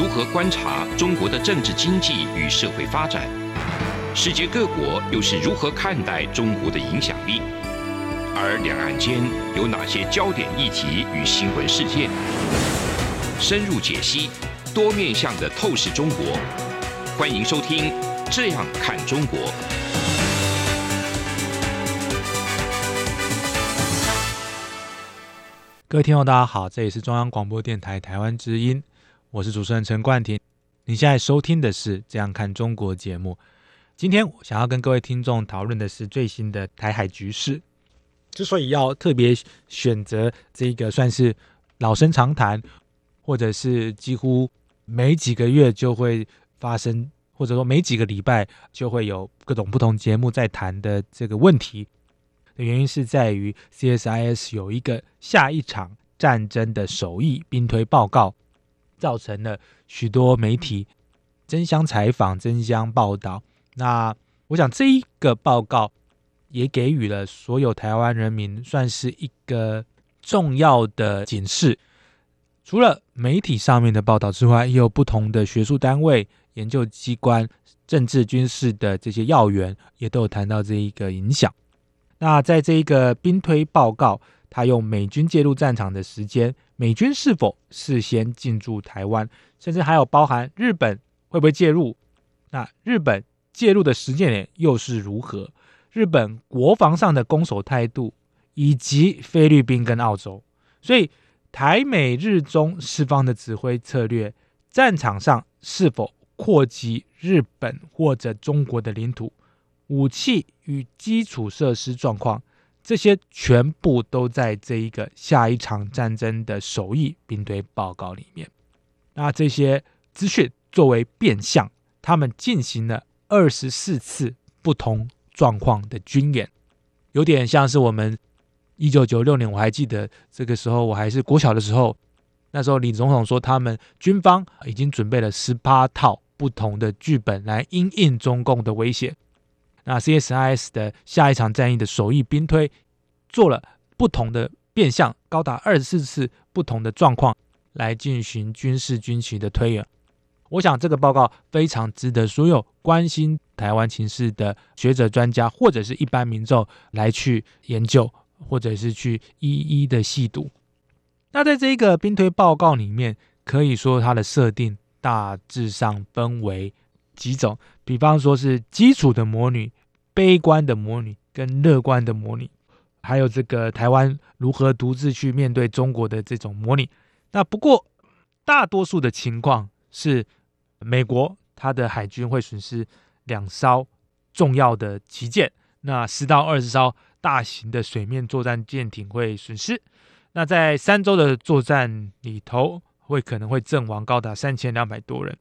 如何观察中国的政治经济与社会发展？世界各国又是如何看待中国的影响力？而两岸间有哪些焦点议题与新闻事件？深入解析，多面向的透视中国。欢迎收听《这样看中国》。各位听众，大家好，这里是中央广播电台台湾之音，我是主持人陈冠廷。你现在收听的是《这样看中国》节目。今天我想要跟各位听众讨论的是最新的台海局势。之所以要特别选择这个算是老生常谈，或者是几乎每几个月就会发生，或者说每几个礼拜就会有各种不同节目在谈的这个问题。的原因是在于 CSIS 有一个下一场战争的首义兵推报告，造成了许多媒体争相采访、争相报道。那我想这一个报告也给予了所有台湾人民算是一个重要的警示。除了媒体上面的报道之外，也有不同的学术单位、研究机关、政治军事的这些要员也都有谈到这一个影响。那在这一个兵推报告，他用美军介入战场的时间，美军是否事先进驻台湾，甚至还有包含日本会不会介入？那日本介入的时间点又是如何？日本国防上的攻守态度，以及菲律宾跟澳洲，所以台美日中四方的指挥策略，战场上是否扩及日本或者中国的领土？武器与基础设施状况，这些全部都在这一个下一场战争的首义兵推报告里面。那这些资讯作为变相，他们进行了二十四次不同状况的军演，有点像是我们一九九六年，我还记得这个时候我还是国小的时候，那时候李总统说他们军方已经准备了十八套不同的剧本来应应中共的威胁。那 CSIS 的下一场战役的首义兵推，做了不同的变相，高达二十四次不同的状况来进行军事军情的推演。我想这个报告非常值得所有关心台湾情势的学者、专家或者是一般民众来去研究，或者是去一一的细读。那在这一个兵推报告里面，可以说它的设定大致上分为。几种，比方说是基础的模拟、悲观的模拟跟乐观的模拟，还有这个台湾如何独自去面对中国的这种模拟。那不过大多数的情况是，美国它的海军会损失两艘重要的旗舰，那十到二十艘大型的水面作战舰艇会损失。那在三周的作战里头，会可能会阵亡高达三千两百多人。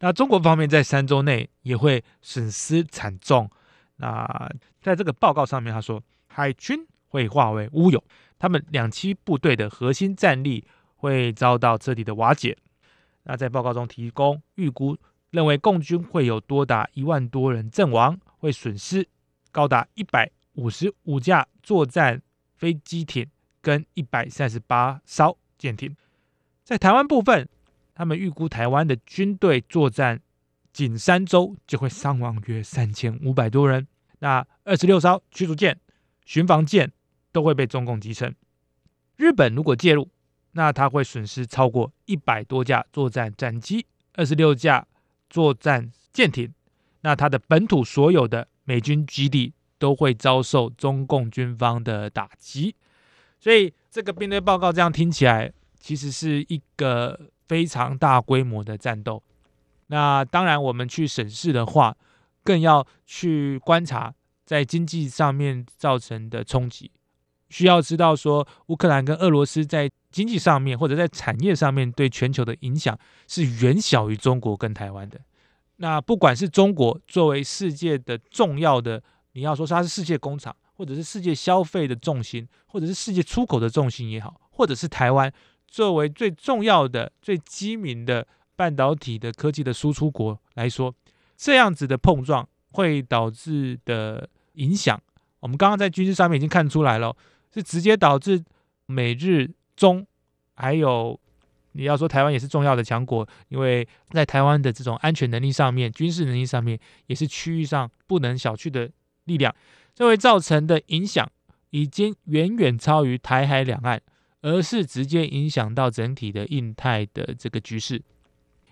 那中国方面在三周内也会损失惨重。那在这个报告上面，他说海军会化为乌有，他们两栖部队的核心战力会遭到彻底的瓦解。那在报告中提供预估，认为共军会有多达一万多人阵亡，会损失高达一百五十五架作战飞机艇跟一百三十八艘舰艇。在台湾部分。他们预估台湾的军队作战仅三周就会伤亡约三千五百多人。那二十六艘驱逐舰、巡防舰都会被中共击沉。日本如果介入，那他会损失超过一百多架作战战机、二十六架作战舰艇。那他的本土所有的美军基地都会遭受中共军方的打击。所以这个兵队报告这样听起来，其实是一个。非常大规模的战斗，那当然我们去审视的话，更要去观察在经济上面造成的冲击。需要知道说，乌克兰跟俄罗斯在经济上面或者在产业上面对全球的影响是远小于中国跟台湾的。那不管是中国作为世界的重要的，你要说它是世界工厂，或者是世界消费的重心，或者是世界出口的重心也好，或者是台湾。作为最重要的、最机敏的半导体的科技的输出国来说，这样子的碰撞会导致的影响，我们刚刚在军事上面已经看出来了，是直接导致美日中还有你要说台湾也是重要的强国，因为在台湾的这种安全能力上面、军事能力上面，也是区域上不能小觑的力量。这会造成的影响已经远远超于台海两岸，而是直接影响到整体的印太的这个局势。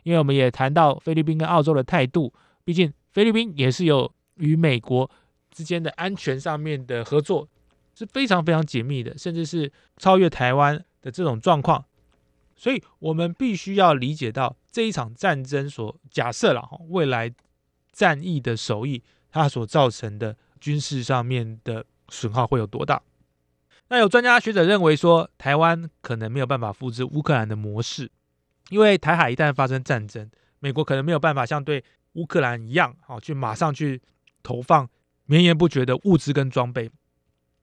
因为我们也谈到菲律宾跟澳洲的态度，毕竟菲律宾也是有与美国之间的安全上面的合作是非常非常紧密的，甚至是超越台湾的这种状况。所以，我们必须要理解到这一场战争所假设了未来战役的首义，它所造成的军事上面的损耗会有多大？那有专家学者认为说，台湾可能没有办法复制乌克兰的模式。因为台海一旦发生战争，美国可能没有办法像对乌克兰一样，好去马上去投放绵延不绝的物资跟装备。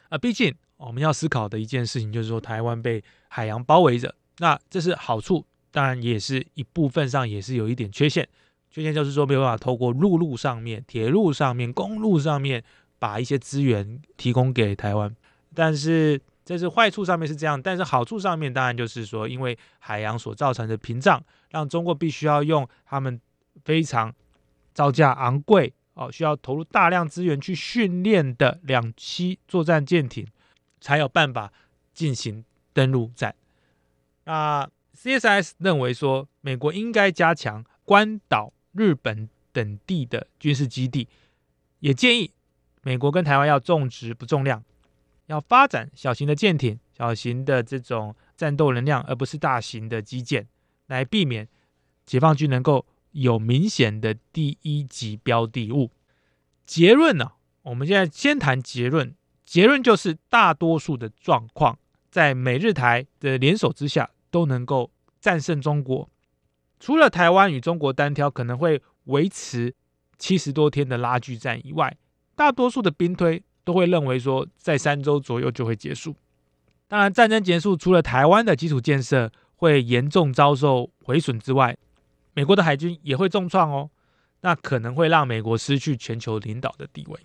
啊，毕竟我们要思考的一件事情就是说，台湾被海洋包围着，那这是好处，当然也是一部分上也是有一点缺陷。缺陷就是说没有办法透过陆路上面、铁路上面、公路上面把一些资源提供给台湾，但是。这是坏处上面是这样，但是好处上面当然就是说，因为海洋所造成的屏障，让中国必须要用他们非常造价昂贵哦，需要投入大量资源去训练的两栖作战舰艇，才有办法进行登陆战。那 CSS 认为说，美国应该加强关岛、日本等地的军事基地，也建议美国跟台湾要重质不重量。要发展小型的舰艇、小型的这种战斗能量，而不是大型的基建，来避免解放军能够有明显的第一级标的物。结论呢？我们现在先谈结论。结论就是大多数的状况，在美日台的联手之下，都能够战胜中国。除了台湾与中国单挑可能会维持七十多天的拉锯战以外，大多数的兵推。都会认为说，在三周左右就会结束。当然，战争结束，除了台湾的基础建设会严重遭受毁损之外，美国的海军也会重创哦。那可能会让美国失去全球领导的地位。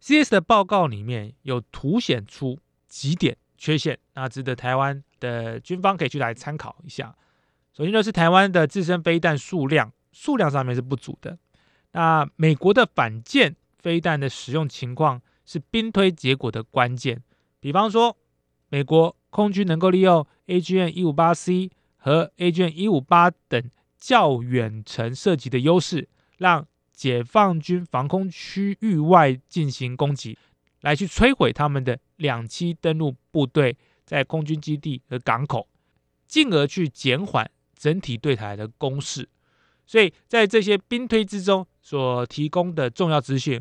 CS 的报告里面有凸显出几点缺陷，那值得台湾的军方可以去来参考一下。首先就是台湾的自身飞弹数量数量上面是不足的。那美国的反舰飞弹的使用情况。是兵推结果的关键。比方说，美国空军能够利用 AGN 一五八 C 和 AGN 一五八等较远程射击的优势，让解放军防空区域外进行攻击，来去摧毁他们的两栖登陆部队在空军基地和港口，进而去减缓整体对台的攻势。所以在这些兵推之中所提供的重要资讯。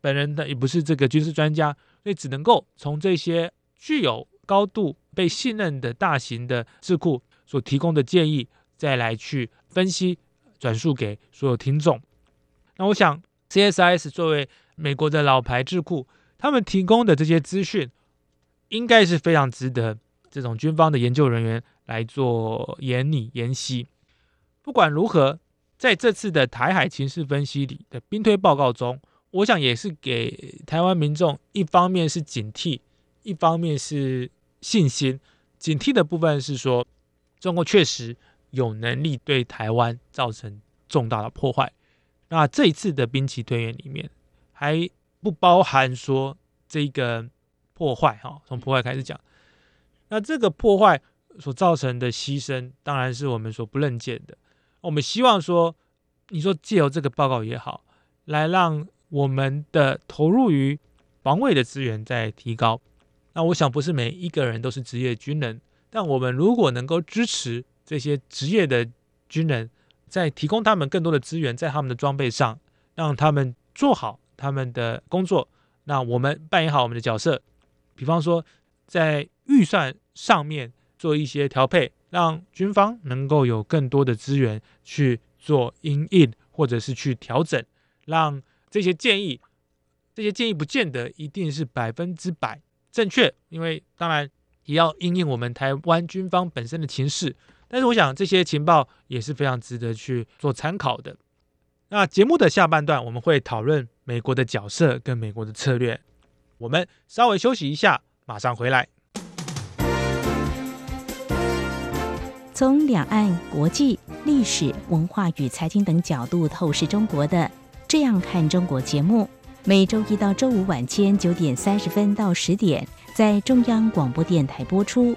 本人的也不是这个军事专家，所以只能够从这些具有高度被信任的大型的智库所提供的建议，再来去分析转述给所有听众。那我想，CSIS 作为美国的老牌智库，他们提供的这些资讯，应该是非常值得这种军方的研究人员来做研拟研析。不管如何，在这次的台海情势分析里的兵推报告中。我想也是给台湾民众，一方面是警惕，一方面是信心。警惕的部分是说，中国确实有能力对台湾造成重大的破坏。那这一次的兵棋推演里面，还不包含说这个破坏哈，从破坏开始讲。那这个破坏所造成的牺牲，当然是我们所不认见的。我们希望说，你说借由这个报告也好，来让。我们的投入于防卫的资源在提高，那我想不是每一个人都是职业军人，但我们如果能够支持这些职业的军人，在提供他们更多的资源，在他们的装备上，让他们做好他们的工作，那我们扮演好我们的角色，比方说在预算上面做一些调配，让军方能够有更多的资源去做应应，或者是去调整，让。这些建议，这些建议不见得一定是百分之百正确，因为当然也要应应我们台湾军方本身的情势。但是我想这些情报也是非常值得去做参考的。那节目的下半段我们会讨论美国的角色跟美国的策略。我们稍微休息一下，马上回来。从两岸、国际、历史文化与财经等角度透视中国的《这样看中国》节目，每周一到周五晚间九点三十分到十点在中央广播电台播出。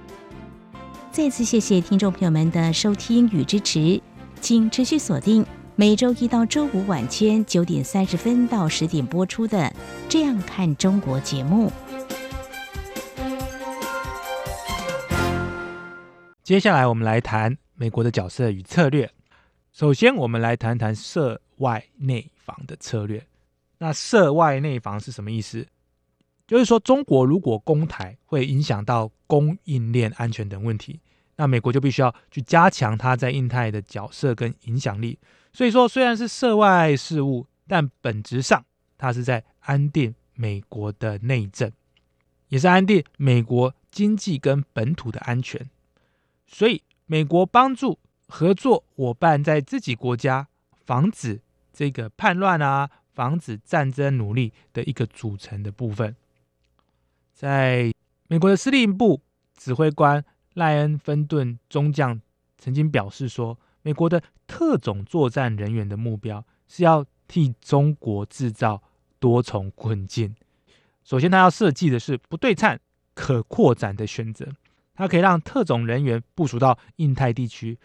再次谢谢听众朋友们的收听与支持，请持续锁定每周一到周五晚间九点三十分到十点播出的《这样看中国》节目。接下来我们来谈美国的角色与策略。首先，我们来谈谈涉外内防的策略。那涉外内防是什么意思？就是说，中国如果攻台，会影响到供应链安全等问题，那美国就必须要去加强它在印太的角色跟影响力。所以说，虽然是涉外事务，但本质上它是在安定美国的内政，也是安定美国经济跟本土的安全。所以，美国帮助合作伙伴在自己国家防止这个叛乱啊，防止战争努力的一个组成的部分。在美国的司令部指挥官赖恩·芬顿中将曾经表示说，美国的特种作战人员的目标是要替中国制造多重困境。首先，他要设计的是不对称、可扩展的选择。它可以让特种人员部署到印太地区，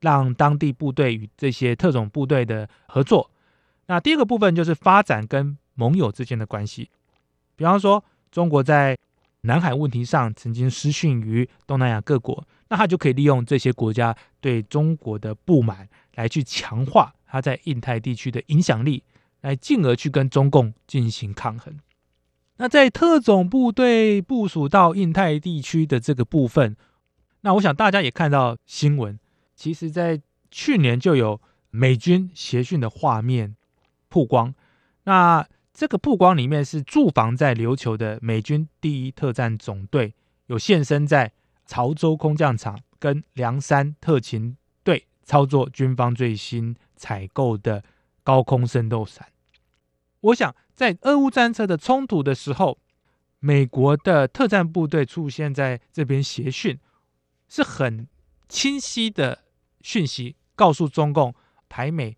让当地部队与这些特种部队的合作。那第二个部分就是发展跟盟友之间的关系。比方说，中国在南海问题上曾经失讯于东南亚各国，那他就可以利用这些国家对中国的不满，来去强化他在印太地区的影响力，来进而去跟中共进行抗衡。那在特种部队部署到印太地区的这个部分，那我想大家也看到新闻，其实，在去年就有美军协训的画面曝光。那这个曝光里面是驻防在琉球的美军第一特战总队有现身在潮州空降场，跟梁山特勤队操作军方最新采购的高空渗透伞。我想。在俄乌战车的冲突的时候，美国的特战部队出现在这边协训，是很清晰的讯息，告诉中共台美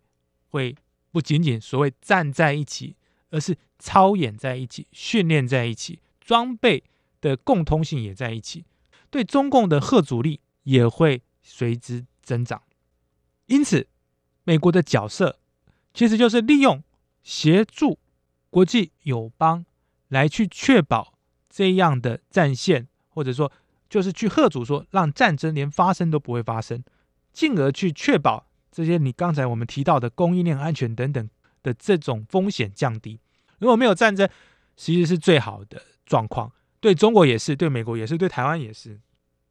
会不仅仅所谓站在一起，而是操演在一起，训练在一起，装备的共通性也在一起，对中共的贺阻力也会随之增长。因此，美国的角色其实就是利用协助。国际友邦来去确保这样的战线，或者说就是去贺主说，让战争连发生都不会发生，进而去确保这些你刚才我们提到的供应链安全等等的这种风险降低。如果没有战争，其实是最好的状况，对中国也是，对美国也是，对台湾也是。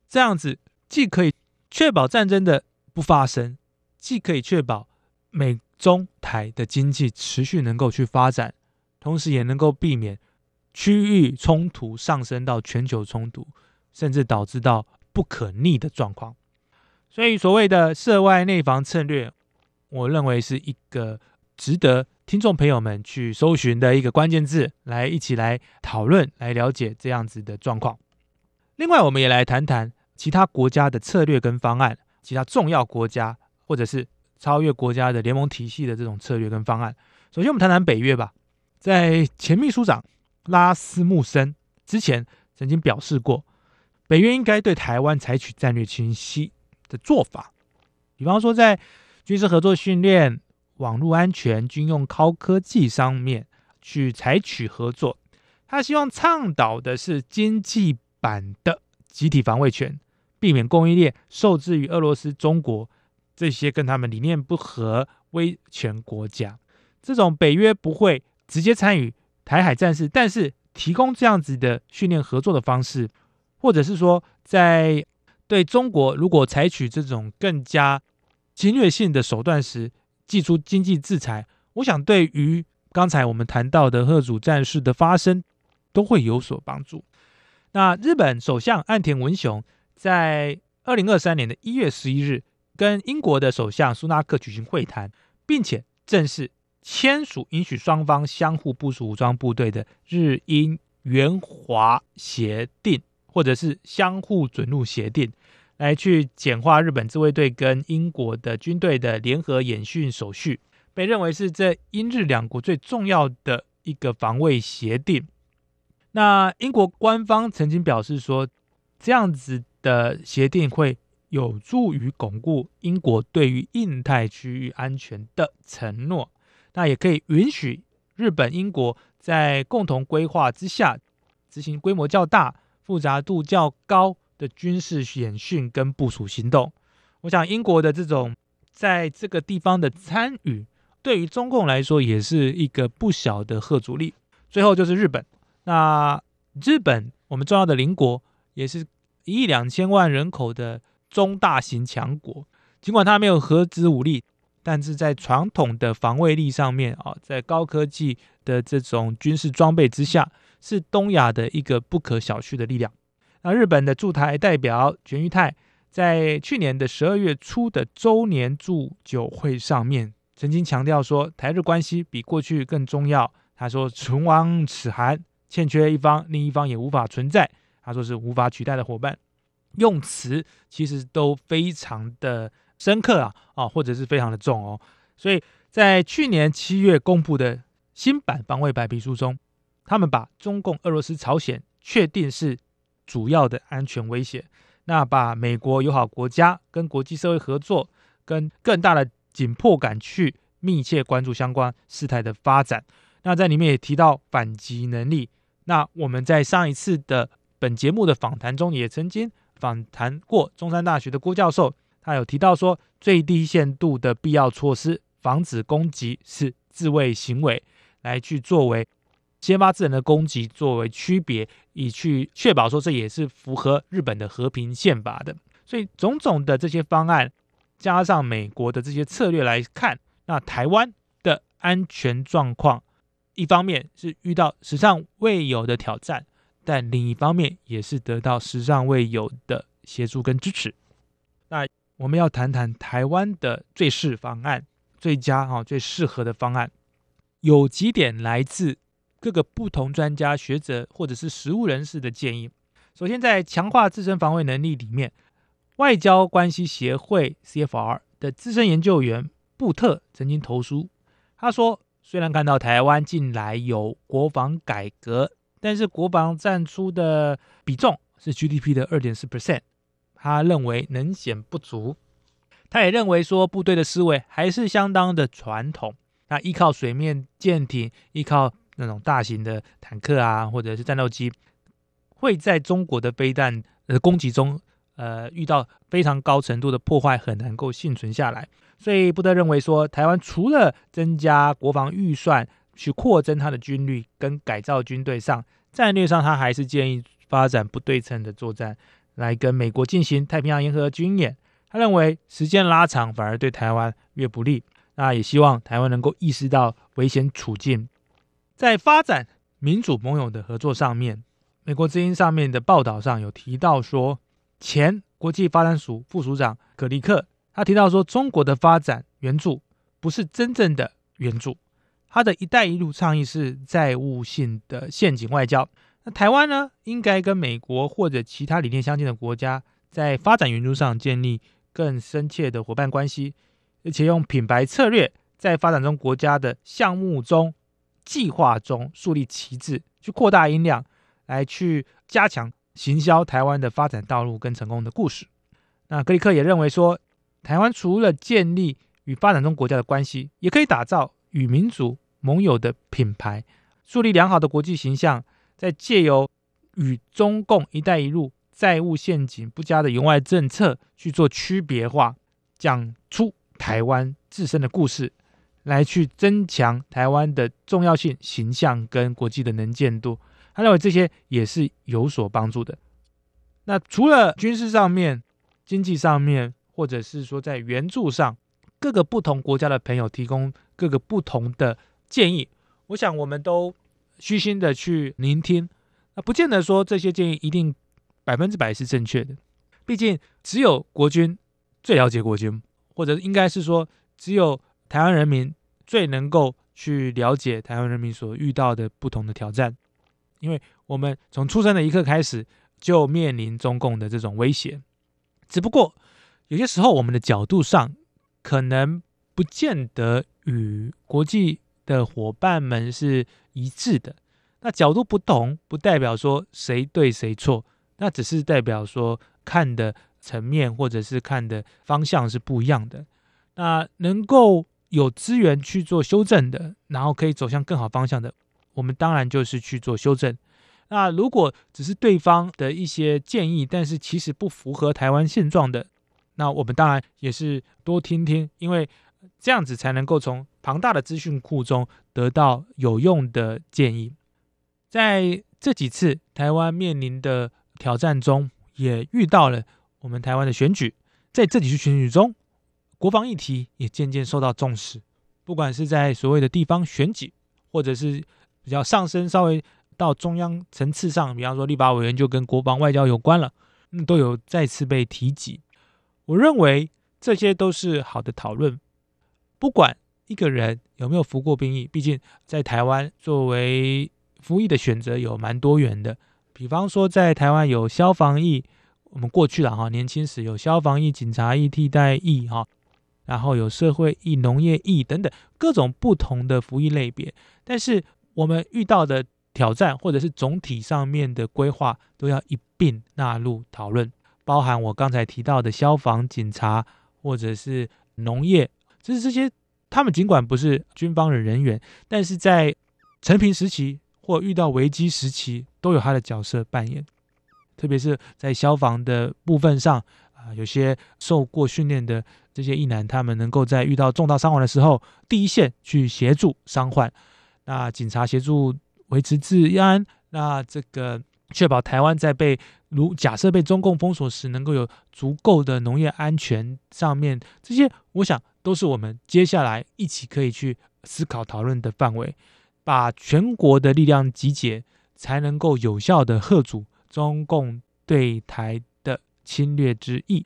这样子既可以确保战争的不发生，既可以确保美中台的经济持续能够去发展。同时也能够避免区域冲突上升到全球冲突，甚至导致到不可逆的状况。所以，所谓的涉外内防策略，我认为是一个值得听众朋友们去搜寻的一个关键字，来一起来讨论、来了解这样子的状况。另外，我们也来谈谈其他国家的策略跟方案，其他重要国家或者是超越国家的联盟体系的这种策略跟方案。首先，我们谈谈北约吧。在前秘书长拉斯穆森之前曾经表示过，北约应该对台湾采取战略清晰的做法，比方说在军事合作训练、网络安全、军用高科技上面去采取合作。他希望倡导的是经济版的集体防卫权，避免供应链受制于俄罗斯、中国这些跟他们理念不合威权国家。这种北约不会。直接参与台海战事，但是提供这样子的训练合作的方式，或者是说，在对中国如果采取这种更加侵略性的手段时，祭出经济制裁，我想对于刚才我们谈到的贺主战事的发生，都会有所帮助。那日本首相岸田文雄在二零二三年的一月十一日，跟英国的首相苏纳克举行会谈，并且正式签署允许双方相互部署武装部队的日英援华协定，或者是相互准入协定。来去简化日本自卫队跟英国的军队的联合演训手续，被认为是这英日两国最重要的一个防卫协定。那英国官方曾经表示说，这样子的协定会有助于巩固英国对于印太区域安全的承诺，那也可以允许日本、英国在共同规划之下执行规模较大、复杂度较高。的军事演训跟部署行动，我想英国的这种在这个地方的参与，对于中共来说也是一个不小的贺阻力。最后就是日本，那日本我们重要的邻国，也是一亿两千万人口的中大型强国，尽管它没有核子武力，但是在传统的防卫力上面啊，在高科技的这种军事装备之下，是东亚的一个不可小觑的力量。那日本的驻台代表全玉泰在去年的十二月初的周年祝酒会上面，曾经强调说，台日关系比过去更重要。他说：“唇亡齿寒，欠缺一方，另一方也无法存在。”他说是无法取代的伙伴，用词其实都非常的深刻啊啊，或者是非常的重哦。所以在去年七月公布的新版防卫白皮书中，他们把中共、俄罗斯、朝鲜确定是。主要的安全威胁，那把美国友好国家跟国际社会合作，跟更大的紧迫感去密切关注相关事态的发展。那在里面也提到反击能力。那我们在上一次的本节目的访谈中，也曾经访谈过中山大学的郭教授，他有提到说，最低限度的必要措施，防止攻击是自卫行为，来去作为。先发制人的攻击作为区别，以去确保说这也是符合日本的和平宪法的。所以种种的这些方案，加上美国的这些策略来看，那台湾的安全状况，一方面是遇到史上未有的挑战，但另一方面也是得到史上未有的协助跟支持。那我们要谈谈台湾的最适方案，最佳哈最适合的方案，有几点来自。各个不同专家学者或者是实务人士的建议。首先，在强化自身防卫能力里面，外交关系协会 （CFR） 的资深研究员布特曾经投书，他说：“虽然看到台湾近来有国防改革，但是国防占出的比重是 GDP 的二点四 percent，他认为能显不足。他也认为说，部队的思维还是相当的传统，那依靠水面舰艇，依靠。”那种大型的坦克啊，或者是战斗机，会在中国的飞弹呃攻击中，呃遇到非常高程度的破坏，很难够幸存下来。所以布特认为说，台湾除了增加国防预算，去扩增它的军力跟改造军队上，战略上他还是建议发展不对称的作战，来跟美国进行太平洋沿河军演。他认为时间拉长反而对台湾越不利。那也希望台湾能够意识到危险处境。在发展民主盟友的合作上面，美国之音上面的报道上有提到说，前国际发展署副署长格里克他提到说，中国的发展援助不是真正的援助，他的一带一路倡议是债务性的陷阱外交。那台湾呢，应该跟美国或者其他理念相近的国家，在发展援助上建立更深切的伙伴关系，而且用品牌策略在发展中国家的项目中。计划中树立旗帜，去扩大音量，来去加强行销台湾的发展道路跟成功的故事。那格里克也认为说，台湾除了建立与发展中国家的关系，也可以打造与民主盟友的品牌，树立良好的国际形象，在借由与中共“一带一路”债务陷阱不佳的援外政策去做区别化，讲出台湾自身的故事。来去增强台湾的重要性、形象跟国际的能见度，他认为这些也是有所帮助的。那除了军事上面、经济上面，或者是说在援助上，各个不同国家的朋友提供各个不同的建议，我想我们都虚心的去聆听，那不见得说这些建议一定百分之百是正确的，毕竟只有国军最了解国军，或者应该是说只有台湾人民最能够去了解台湾人民所遇到的不同的挑战，因为我们从出生的一刻开始就面临中共的这种威胁，只不过有些时候我们的角度上。可能不见得与国际的伙伴们是一致的。那角度不同，不代表说谁对谁错，那只是代表说看的层面或者是看的方向是不一样的。那能够有资源去做修正的，然后可以走向更好方向的，我们当然就是去做修正。那如果只是对方的一些建议，但是其实不符合台湾现状的。那我们当然也是多听听，因为这样子才能够从庞大的资讯库中得到有用的建议。在这几次台湾面临的挑战中，也遇到了我们台湾的选举，在这几次选举中，国防议题也渐渐受到重视。不管是在所谓的地方选举，或者是比较上升稍微到中央层次上，比方说立法委员就跟国防外交有关了，那都有再次被提及。我认为这些都是好的讨论。不管一个人有没有服过兵役，毕竟在台湾作为服役的选择有蛮多元的。比方说，在台湾有消防役，我们过去了哈，年轻时有消防役、警察役、替代役哈，然后有社会义、农业义等等各种不同的服役类别。但是我们遇到的挑战或者是总体上面的规划，都要一并纳入讨论。包含我刚才提到的消防、警察，或者是农业，就是这些，他们尽管不是军方的人员，但是在成平时期或遇到危机时期，都有他的角色扮演。特别是在消防的部分上，啊，有些受过训练的这些役男，他们能够在遇到重大伤亡的时候，第一线去协助伤患。那警察协助维持治安，那这个。确保台湾在被如假设被中共封锁时，能够有足够的农业安全上面，这些我想都是我们接下来一起可以去思考讨论的范围。把全国的力量集结，才能够有效的遏阻中共对台的侵略之意。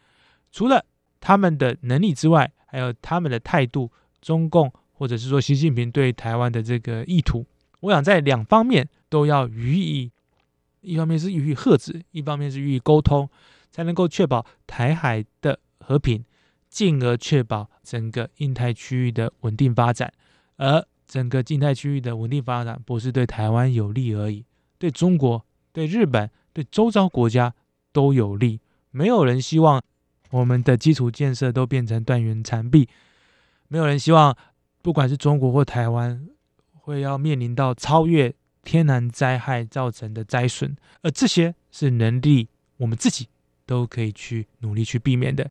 除了他们的能力之外，还有他们的态度，中共或者是说习近平对台湾的这个意图，我想在两方面都要予以。一方面是予以遏制，一方面是予以沟通，才能够确保台海的和平，进而确保整个印太区域的稳定发展。而整个印太区域的稳定发展，不是对台湾有利而已，对中国、对日本、对周遭国家都有利。没有人希望我们的基础建设都变成断垣残壁，没有人希望不管是中国或台湾会要面临到超越。天然灾害造成的灾损，而这些是能力我们自己都可以去努力去避免的。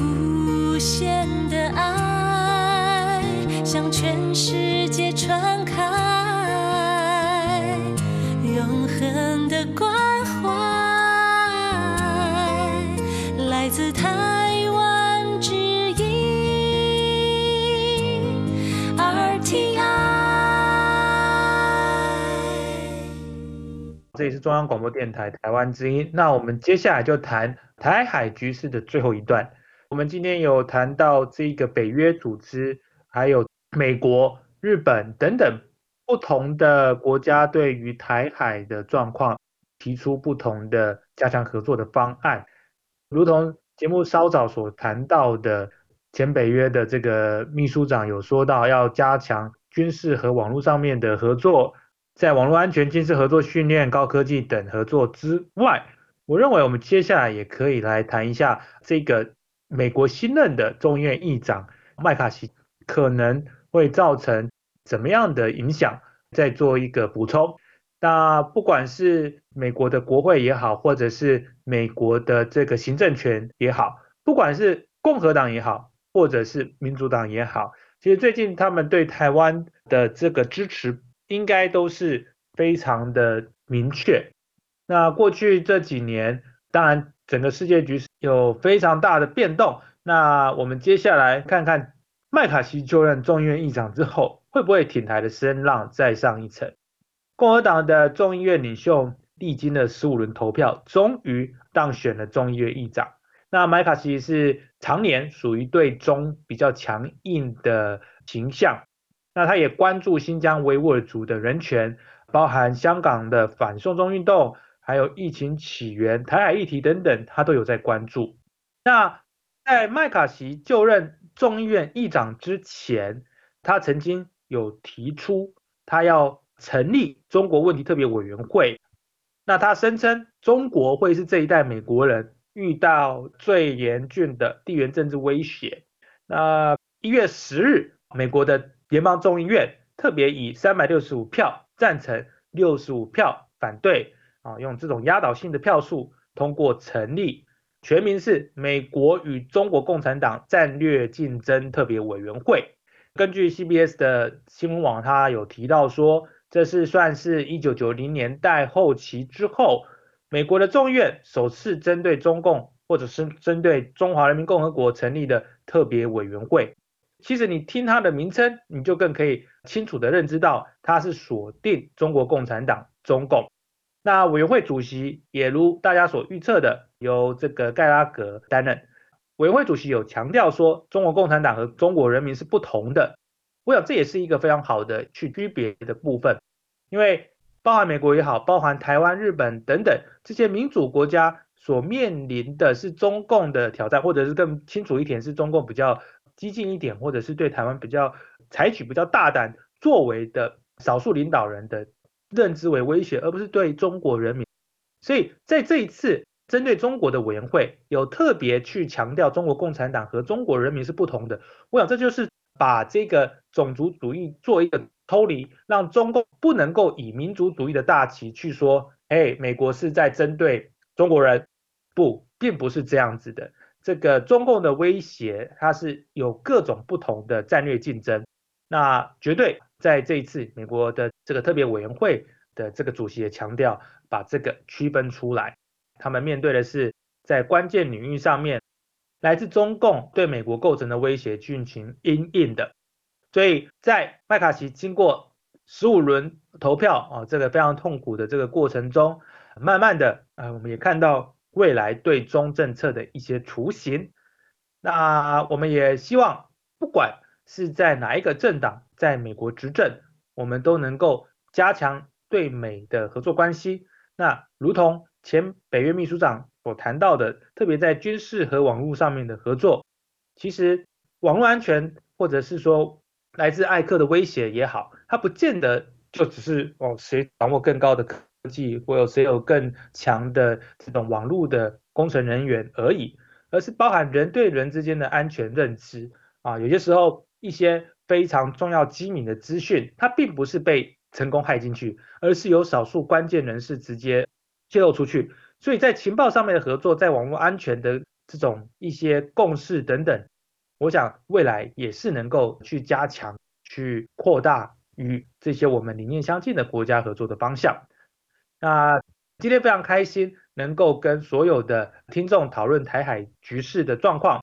无限的爱向全世界传开，永恒的光这里是中央广播电台台湾之音。那我们接下来就谈台海局势的最后一段。我们今天有谈到这个北约组织，还有美国、日本等等不同的国家对于台海的状况提出不同的加强合作的方案。如同节目稍早所谈到的，前北约的这个秘书长有说到要加强军事和网络上面的合作。在网络安全、军事合作、训练、高科技等合作之外，我认为我们接下来也可以来谈一下这个美国新任的众议院议长麦卡锡可能会造成怎么样的影响，再做一个补充。那不管是美国的国会也好，或者是美国的这个行政权也好，不管是共和党也好，或者是民主党也好，其实最近他们对台湾的这个支持。应该都是非常的明确。那过去这几年，当然整个世界局势有非常大的变动。那我们接下来看看麦卡锡就任众议院议长之后，会不会挺台的声浪再上一层？共和党的众议院领袖历经了十五轮投票，终于当选了众议院议长。那麦卡锡是常年属于对中比较强硬的形象，那他也关注新疆维吾尔族的人权，包含香港的反送中运动，还有疫情起源、台海议题等等，他都有在关注。那在麦卡锡就任众议院议长之前，他曾经有提出他要成立中国问题特别委员会。那他声称中国会是这一代美国人。遇到最严峻的地缘政治威胁。那一月十日，美国的联邦众议院特别以三百六十五票赞成、六十五票反对，啊，用这种压倒性的票数通过成立，全名是美国与中国共产党战略竞争特别委员会。根据 CBS 的新闻网，他有提到说，这是算是一九九零年代后期之后。美国的众议院首次针对中共或者是针对中华人民共和国成立的特别委员会，其实你听它的名称，你就更可以清楚的认知到它是锁定中国共产党中共。那委员会主席也如大家所预测的，由这个盖拉格担任。委员会主席有强调说，中国共产党和中国人民是不同的。我想这也是一个非常好的去区别的部分，因为。包含美国也好，包含台湾、日本等等这些民主国家所面临的是中共的挑战，或者是更清楚一点是中共比较激进一点，或者是对台湾比较采取比较大胆作为的少数领导人的认知为威胁，而不是对中国人民。所以在这一次针对中国的委员会有特别去强调中国共产党和中国人民是不同的。我想这就是把这个种族主义做一个。抽离，让中共不能够以民族主义的大旗去说，哎，美国是在针对中国人，不，并不是这样子的。这个中共的威胁，它是有各种不同的战略竞争。那绝对在这一次，美国的这个特别委员会的这个主席也强调，把这个区分出来。他们面对的是在关键领域上面，来自中共对美国构成的威胁进行应应的。所以在麦卡锡经过十五轮投票啊，这个非常痛苦的这个过程中，慢慢的啊，我们也看到未来对中政策的一些雏形。那我们也希望，不管是在哪一个政党在美国执政，我们都能够加强对美的合作关系。那如同前北约秘书长所谈到的，特别在军事和网络上面的合作，其实网络安全或者是说。来自艾克的威胁也好，它不见得就只是哦谁掌握更高的科技，或有谁有更强的这种网络的工程人员而已，而是包含人对人之间的安全认知啊。有些时候一些非常重要机敏的资讯，它并不是被成功害进去，而是有少数关键人士直接泄露出去。所以在情报上面的合作，在网络安全的这种一些共识等等。我想未来也是能够去加强、去扩大与这些我们理念相近的国家合作的方向。那今天非常开心能够跟所有的听众讨论台海局势的状况，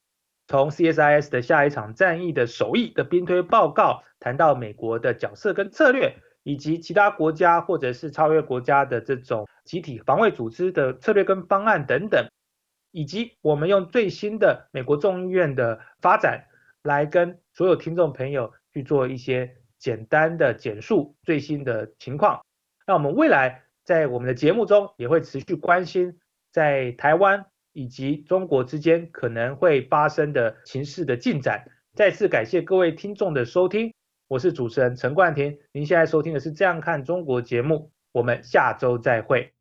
从 CSIS 的下一场战役的首义的兵推报告，谈到美国的角色跟策略，以及其他国家或者是超越国家的这种集体防卫组织的策略跟方案等等。以及我们用最新的美国众议院的发展，来跟所有听众朋友去做一些简单的简述最新的情况。那我们未来在我们的节目中也会持续关心在台湾以及中国之间可能会发生的情势的进展。再次感谢各位听众的收听，我是主持人陈冠廷。您现在收听的是《这样看中国》节目，我们下周再会。